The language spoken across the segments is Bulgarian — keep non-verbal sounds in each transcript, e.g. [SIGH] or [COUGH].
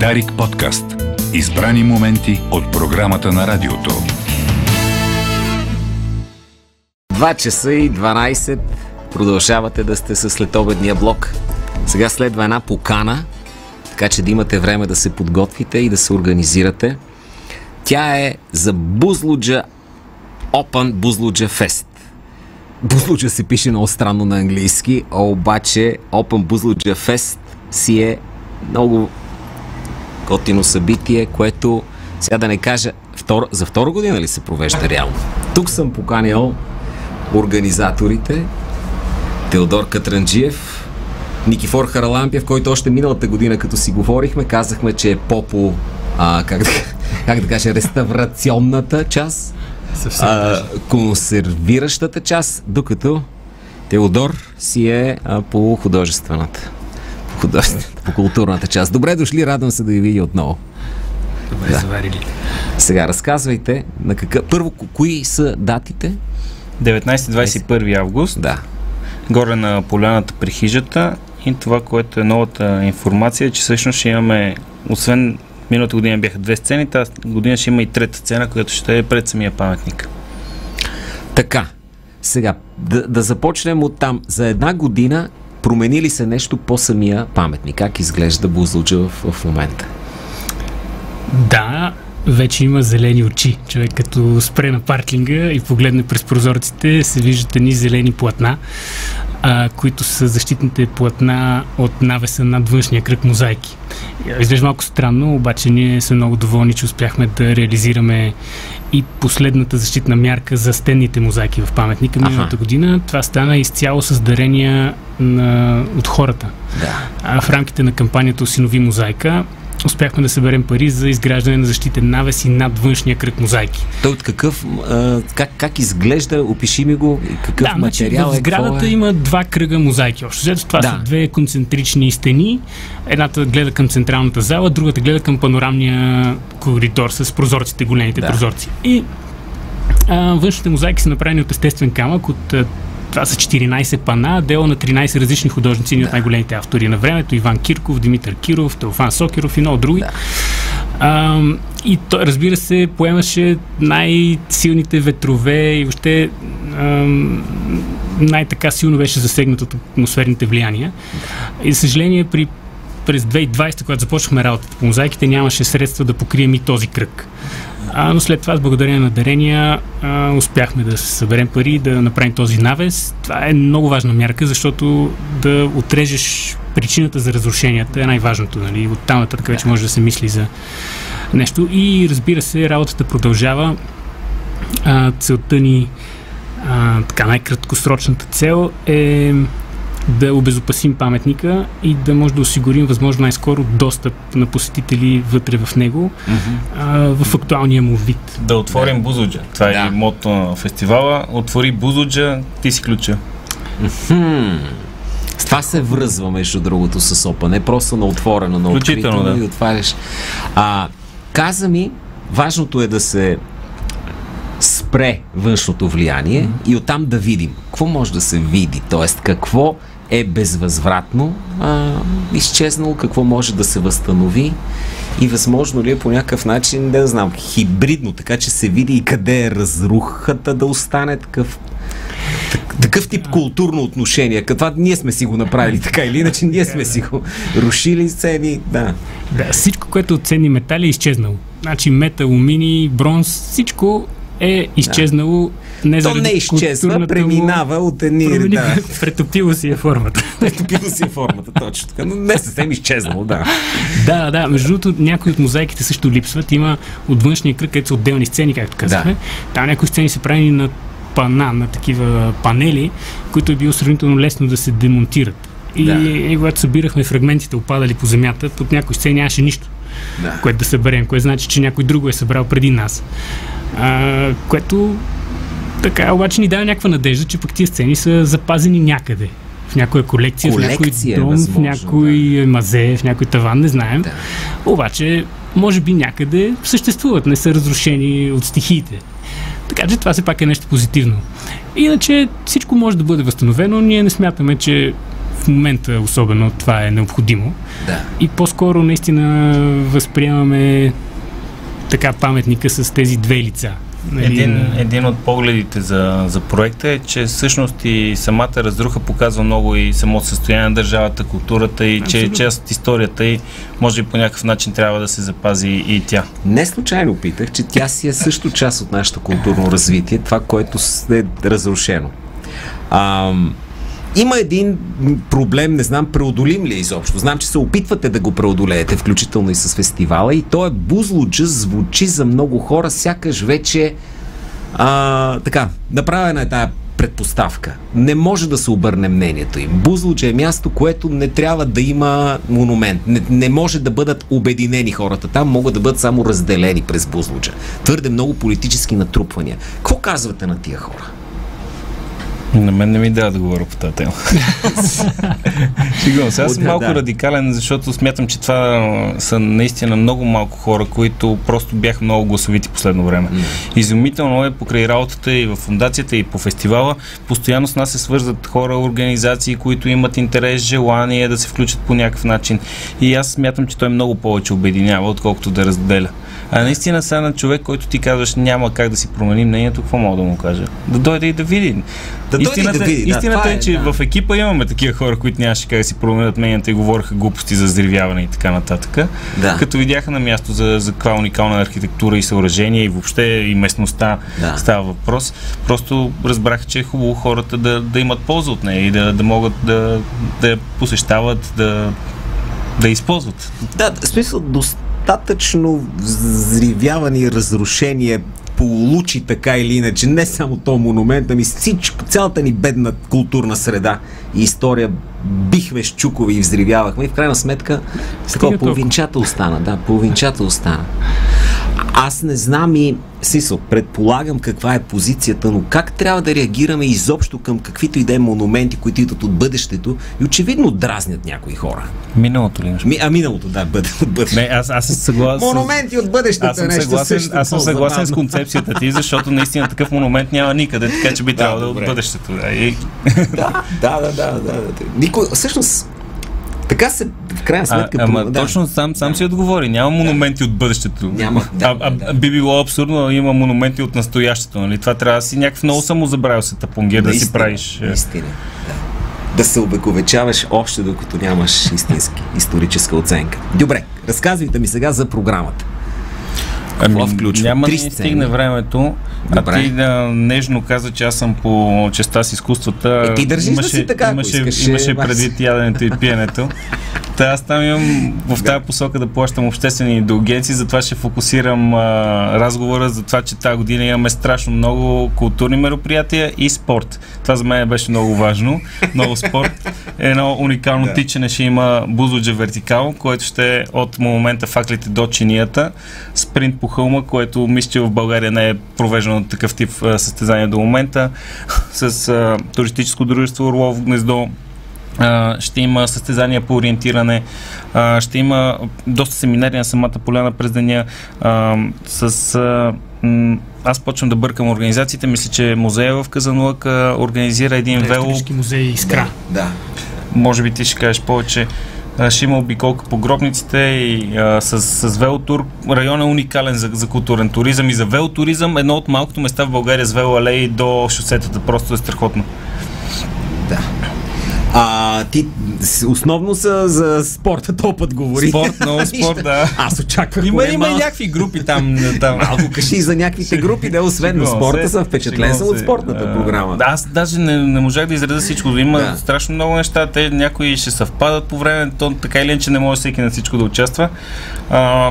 Дарик подкаст. Избрани моменти от програмата на радиото. 2 часа и 12 продължавате да сте с следобедния блок. Сега следва една покана, така че да имате време да се подготвите и да се организирате. Тя е за Бузлуджа Open Бузлуджа Fest. Бузлуджа се пише много странно на английски, а обаче Open Бузлуджа Fest си е много готино събитие, което сега да не кажа, втор... за втора година ли се провежда реално? Тук съм поканил организаторите. Теодор Катранджиев, Никифор Харалампиев, който още миналата година, като си говорихме, казахме, че е по-по, а, как, да, [LAUGHS] как да кажа, реставрационната част, а, консервиращата част, докато Теодор си е а, по художествената, по по културната част. Добре дошли, радвам се да ви видя отново. Добре, да. заварили. Сега разказвайте на какъв... Първо, кои са датите? 19-21 август. Да. Горе на поляната при хижата и това, което е новата информация, че всъщност ще имаме, освен миналата година бяха две сцени, тази година ще има и трета сцена, която ще е пред самия паметник. Така, сега, да, да започнем от там. За една година промени ли се нещо по самия паметник? Как изглежда Бузлуджа в, в момента? Да, вече има зелени очи. Човек като спре на паркинга и погледне през прозорците, се виждат едни зелени платна, а, които са защитните платна от навеса над външния кръг мозайки. Изглежда малко странно, обаче ние сме много доволни, че успяхме да реализираме и последната защитна мярка за стенните мозайки в паметника миналата година. Това стана изцяло с дарения на, от хората. Да. А в рамките на кампанията Осинови мозайка успяхме да съберем пари за изграждане на защитен навес и над външния кръг мозайки. Той от какъв, а, как, как изглежда, опиши ми го, какъв да, материал значи, е, в сградата е? има два кръга мозайки. Общо взето това Да. са две концентрични стени. Едната гледа към централната зала, другата гледа към панорамния коридор с прозорците, големите Да. прозорци. И а, външните мозайки са направени от естествен камък, от това са 14 пана, дело на 13 различни художници, едни от най-големите автори на времето, Иван Кирков, Димитър Киров, Теофан Сокеров и много други. Да. А, и той, разбира се, поемаше най-силните ветрове и въобще ам, най-така силно беше засегнат от атмосферните влияния. И за съжаление, при, през 2020, когато започнахме работата по мозайките, нямаше средства да покрием и този кръг. А, но след това, с благодарение на дарения, а, успяхме да се съберем пари да направим този навес. Това е много важна мярка, защото да отрежеш причината за разрушенията е най-важното. Нали? От там нататък вече може да се мисли за нещо. И разбира се, работата продължава. А, целта ни, а, така най-краткосрочната цел е да обезопасим паметника и да може да осигурим възможно най-скоро достъп на посетители вътре в него а, в актуалния му вид. Да отворим Бузуджа. Това Да. е мото на фестивала. Отвори Бузуджа, ти си ключа. Хм. Това се връзва, между другото, с опа. Не просто на отворено, на открито, да. и отваряш. А, каза ми, важното е да се спре външното влияние mm-hmm. и оттам да видим. Какво може да се види? Тоест, какво е безвъзвратно а, изчезнало, какво може да се възстанови и възможно ли е по някакъв начин, не знам, хибридно, така че се види и къде е разрухата да остане такъв так- такъв тип културно отношение. Това ние сме си го направили така или иначе, ние сме си го рушили сцени. Да. Да, всичко, което от ценни метали е изчезнало. Значи метал, алуминий, бронз, всичко е изчезнало. Не То не изчезва, му- преминава от едни... Промени- Да. [LAUGHS] Претопило си е формата. [LAUGHS] Топило си е формата, точно така. Но не съвсем изчезнало, да. Да, да. Между другото, някои от мозайките също липсват. Има от външния кръг, където са отделни сцени, както казахме. Да. Там някои сцени са правени на пана, на такива панели, които е било сравнително лесно да се демонтират. И, Да. и когато събирахме фрагментите, опадали по земята, под някои сцени нямаше нищо, Да. което да съберем, което значи, че някой друго е събрал преди нас. А, което така обаче ни дава някаква надежда, че пък тия сцени са запазени някъде. В някоя колекция, в някой Колекция е дом, в възможно, някой мазе, в някой таван, не знаем. Да. Обаче, може би някъде съществуват, не са разрушени от стихиите. Така че това все пак е нещо позитивно. Иначе всичко може да бъде възстановено. Ние не смятаме, че в момента особено това е необходимо. Да. И по-скоро наистина възприемаме така паметника с тези две лица. Нали, Един, един от погледите за, за проекта е, че всъщност и самата разруха показва много и самото състояние на държавата, културата и че Абсолютно. част от историята и може би по някакъв начин трябва да се запази и тя. Не случайно питах, че тя си е също част от нашето културно развитие, това, което е разрушено. Ам, има един проблем, не знам преодолим ли е изобщо. Знам, че се опитвате да го преодолеете, включително и с фестивала, и то е Бузлуджа звучи за много хора, сякаш вече а, така, направена е тая предпоставка. Не може да се обърне мнението им. Бузлуджа е място, което не трябва да има монумент. Не, не може да бъдат обединени хората. Там могат да бъдат само разделени през Бузлуджа. Твърде много политически натрупвания. Какво казвате на тия хора? На мен не ми дава да говоря по тази тема. Шегувам се. Аз съм малко да. радикален, защото смятам, че това са наистина много малко хора, които просто бяха много гласовити последно време. Изумително е покрай работата и в фундацията и по фестивала. Постоянно с нас се свързват хора, организации, които имат интерес, желание да се включат по някакъв начин. И аз смятам, че той много повече обединява, отколкото да разделя. А наистина сега на човек, който ти казваш няма как да си промени мнението, какво мога да му кажа? Да дойде и да види. Да дойде и да види, да, истината това е, е, че да. в екипа имаме такива хора, които нямаше как да си променят мнението и говореха глупости за взривяване и така нататък. Да. Като видяха на място за, за каква уникална архитектура и съоръжение и въобще и местността Да. става въпрос, просто разбраха, че е хубаво хората да, да имат полза от нея и да, да могат да, да я посещават, да, да използват. Да, в смисъл, достатъчно взривяване и разрушение получи така или иначе, не само то монумент, ами всичко, цялата ни бедна културна среда и история бихме щукове и взривявахме и в крайна сметка такова половинчата остана, да, половинчата остана. Аз не знам и Сисо, предполагам каква е позицията, но как трябва да реагираме изобщо към каквито и да е монументи, които идват от бъдещето и очевидно дразнят някои хора. Миналото ли имаш? Ми, а миналото, да, бъде, от бъдещето. Не, аз, аз съм съгласен. Монументи от бъдещето Аз съм е нещо съгласен, също аз съм съгласен с концепцията ти, защото наистина такъв монумент няма никъде, така че би трябвало да е от бъдещето. Да. И, Да, да, да, да, да. да. Никой, всъщност, така се, крайна а, сметка... ама да. точно сам, сам си отговори. Няма монументи от бъдещето. Няма, да, а, а, да. би било абсурдно, има монументи от настоящето. Нали? Това трябва да си някакъв много самозабравил се тапонгер да си Наистина, правиш. е. Наистина, да. Да се обековечаваш още докато нямаш истински [LAUGHS] историческа оценка. Добре, разказвайте ми сега за програмата. Какво включва? Няма да ни стигне времето. Добре. А ти да, нежно каза, че аз съм по частта с изкуствата. Е, ти държиш да си така, имаше, искаш, имаше е, предвид яденето и пиенето. [LAUGHS] Та аз там имам в тази посока да плащам обществени индулгенции, затова ще фокусирам а, разговора за това, че тази година имаме страшно много културни мероприятия и спорт. Това за мен беше много важно. Много спорт. Едно уникално Да. тичане ще има Бузлуджа вертикал, което ще е от момента факлите до чинията. Спринт по хълма, което мисля, че в България не е провеждано такъв тип а, състезание до момента. С а, туристическо дружество Орлов гнездо ще има състезания по ориентиране, ще има доста семинари на самата поляна през деня с... Аз почвам да бъркам организациите. Мисля, че музея в Казанлък организира един вело... Исторически музей Искра. Да. Може би ти ще кажеш повече. Ще има обиколка по гробниците и а, с, с велотур. Район е уникален за, за културен туризъм и за велотуризъм. Едно от малкото места в България с велоалеи до шосетата. Просто е страхотно. Да. А, ти основно са за спорта този път говори. Спорт, много [LAUGHS] спорт, да. Аз очаквах Има, има и някакви групи там. там. Малко кажи за някакви групи, да освен на спорта съм впечатлен съм от спортната А, програма. Да, аз даже не, не можах да изреда всичко. Има Да. страшно много неща. Те някои ще съвпадат по време, то така или иначе не може всеки на всичко да участва. А,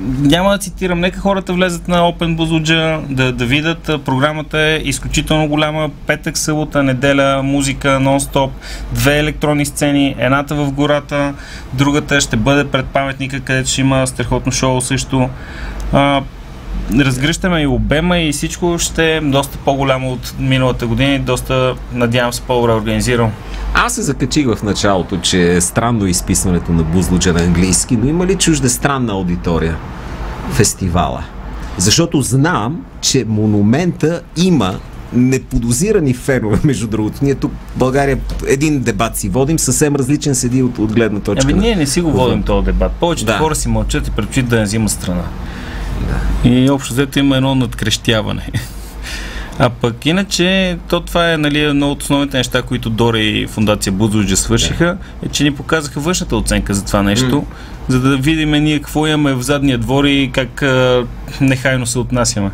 няма да цитирам, нека хората влезат на Open Buzluджа, да, да видят. Програмата е изключително голяма. Петък, събота, неделя, музика, нон-стоп, две електронни сцени, едната в гората, другата ще бъде пред паметника, където ще има страхотно шоу също. А, разгръщаме и обема и всичко ще е доста по-голямо от миналата година и доста, надявам се, по-добре организирано. Аз се закачих в началото, че е странно изписването на Бузлуджа на английски, но има ли чуждестранна аудитория фестивала? Защото знам, че монумента има неподозирани фенове, между другото. Ние тук в България един дебат си водим, съвсем различен седи от, от гледна точка. Ами ние не си го водим този дебат. Повечето Да. хора си мълчат и предпочитат да не взимат страна. И общо взето има едно надкрещяване. А пък иначе, то това е нали, едно от основните неща, които Дора и Фундация Бузлуджа свършиха, е, че ни показаха външната оценка за това нещо, за да видим ние какво имаме в задния двор и как а, нехайно се отнасяме.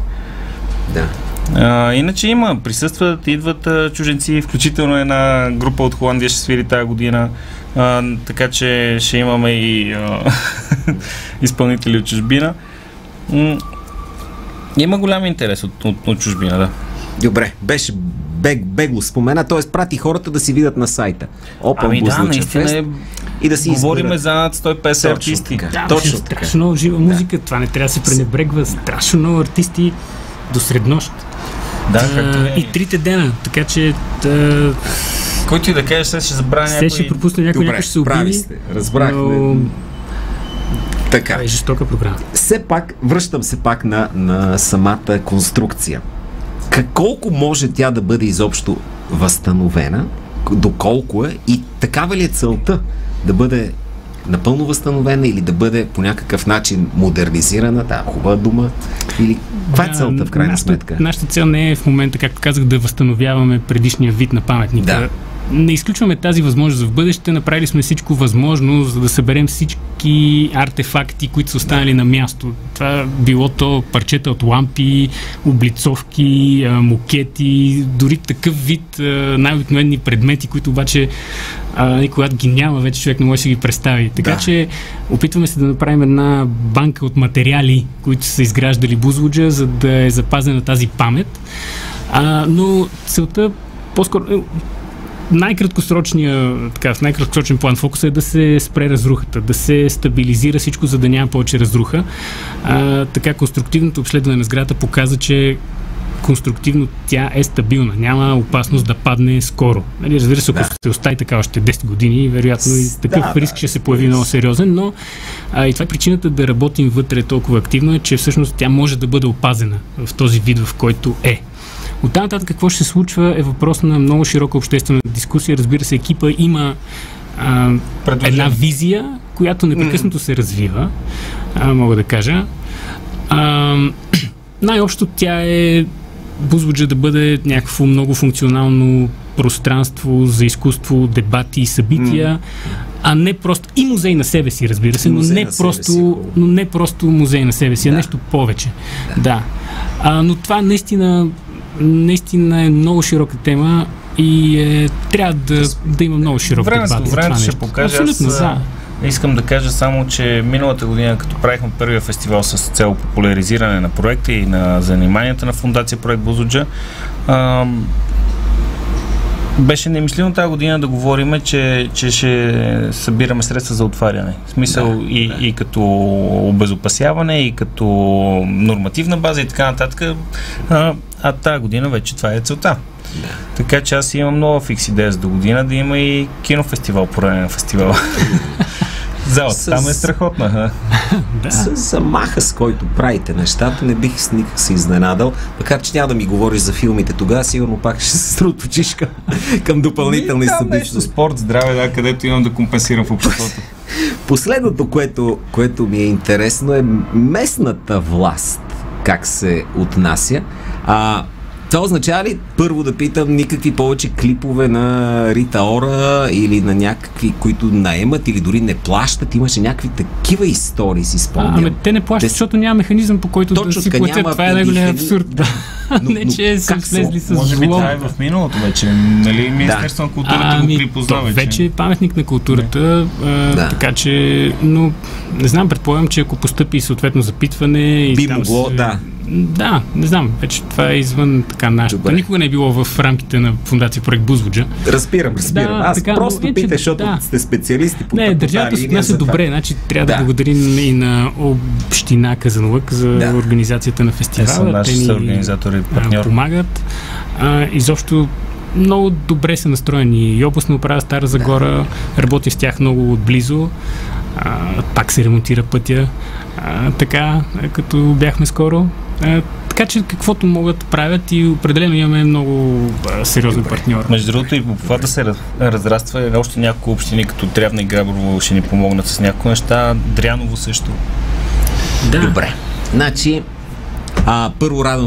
Да. А, иначе има, присъстват, идват а, чуженци, включително една група от Холандия ще свири тази година, а, така че ще имаме и а, [LAUGHS] изпълнители от чужбина. М, има голям интерес от, от, от чужбина, да. Добре, беше бег, бегло спомена, т.е. прати хората да си видят на сайта. Open Ами да, наистина е, и да си говориме изберат. за над 150 Точно артисти. така. Да, Точно така. страшно много жива музика, това не трябва да се пренебрегва. Страшно много артисти до среднощ. Да, А, както е. и трите дена, така че да, Който и да кажеш, сега ще забравя се някой. ще пропусне някой, някой ще се прави обиди. сте. Разбрахме. Но Така. това е жестока програма. Все пак, връщам се пак на, на самата конструкция. Как- Колко може тя да бъде изобщо възстановена, доколко е и такава ли е целта да бъде напълно възстановена или да бъде по някакъв начин модернизирана, да, хубава дума, или каква е Да, целта в крайна нашата- сметка? Нашата цел не е в момента, както казах, да възстановяваме предишния вид на паметника. Да. Не изключваме тази възможност в бъдеще. Направили сме всичко възможно, за да съберем всички артефакти, които са останали на място. Това било то парчета от лампи, облицовки, а, мукети, дори такъв вид най-обикновени предмети, които обаче а, и когато ги няма, вече човек не може да ги представи. Така Да. че опитваме се да направим една банка от материали, които са изграждали Бузлуджа, за да е запазена тази памет. А, но целта по-скоро най-краткосрочния, така, в най-краткосрочен план фокуса е да се спре разрухата, да се стабилизира всичко, за да няма повече разруха. А, така, конструктивното обследване на сградата показа, че конструктивно тя е стабилна. Няма опасност да падне скоро. Нали, разбира се, ако Да. се остави така още 10 години, вероятно и такъв да, риск да, ще се появи много сериозен, но а, и това е причината да работим вътре толкова активно, е, че всъщност тя може да бъде опазена в този вид, в който е. От там нататък какво ще се случва е въпрос на много широка обществена дискусия. Разбира се, екипа има а, една визия, която непрекъснато се развива, а, мога да кажа. А, [CLEARS THROAT] най-общо тя е Бузлуджа да бъде някакво много функционално пространство за изкуство, дебати и събития, а не просто и музей на себе си, разбира се, но не, просто, си, но не просто музей на себе си, а Да. нещо повече. Да. А, но това наистина, наистина е много широка тема и е, трябва да, да има много широк Времето, дебат. за времето ще нещо. покаже. Абсолютно, Аз, да. а, Искам да кажа само, че миналата година, като правихме първия фестивал с цел популяризиране на проекта и на заниманията на Фундация Проект Бузуджа, беше немислимо тази година да говорим, че, че ще събираме средства за отваряне. В смисъл Да, и, да. и като обезопасяване, и като нормативна база и така нататък. А, а тази година вече това е целта. Така че аз имам нова фикс идея за до година да има и кинофестивал по време на фестивала. [LAUGHS] Залата С- там е страхотна. ха. [LAUGHS] да. С замаха, с който правите нещата, не бих с никак се изненадал. Макар, че няма да ми говориш за филмите тогава, сигурно пак ще се струточиш към, [LAUGHS] към допълнителни нещо спорт, здраве, да, където имам да компенсирам в обществото. [LAUGHS] Последното, което, което ми е интересно е местната власт как се отнася. А, това означава ли, първо да питам, никакви повече клипове на Рита Ора или на някакви, които наемат или дори не плащат? Имаше някакви такива истории, си А, спомням. ами те не плащат, Те защото няма механизъм по който Точно да си платят. няма Това е най-голям абсурд. Да. [LAUGHS] Но- не, но че са как се- влезли с Може би това е в миналото вече. Нали, Министерството на културата го Ами, припозна то вече. вече е паметник на културата, а, Да. така че, но не знам, предполагам, че ако постъпи съответно запитване и Би могло, се- да. Да, не знам, вече това е извън така нашата. Добре. Никога не е било в рамките на фундация проект Бузлуджа. Разбирам, разбирам. Да, Аз така, но просто иначе, питах, защото да. сте специалисти по Не, държавата тази се отнася добре, значи трябва да, Да. благодарим и на община Казанлък за Да. организацията на Те фестивала. са наши ни, съорганизатори и партньор. помагат. А, изобщо много добре са настроени. И областна управа Стара Загора работи с тях много отблизо. А, пак се ремонтира пътя. А, така, като бяхме скоро. Така че каквото могат правят и определено имаме много а, сериозни партньори. Между другото и обхвата се раз- разраства и още няколко общини, като Трявна и Граброво ще ни помогнат с някои неща. Дряново също. Да. Добре. Значи, а, първо радвам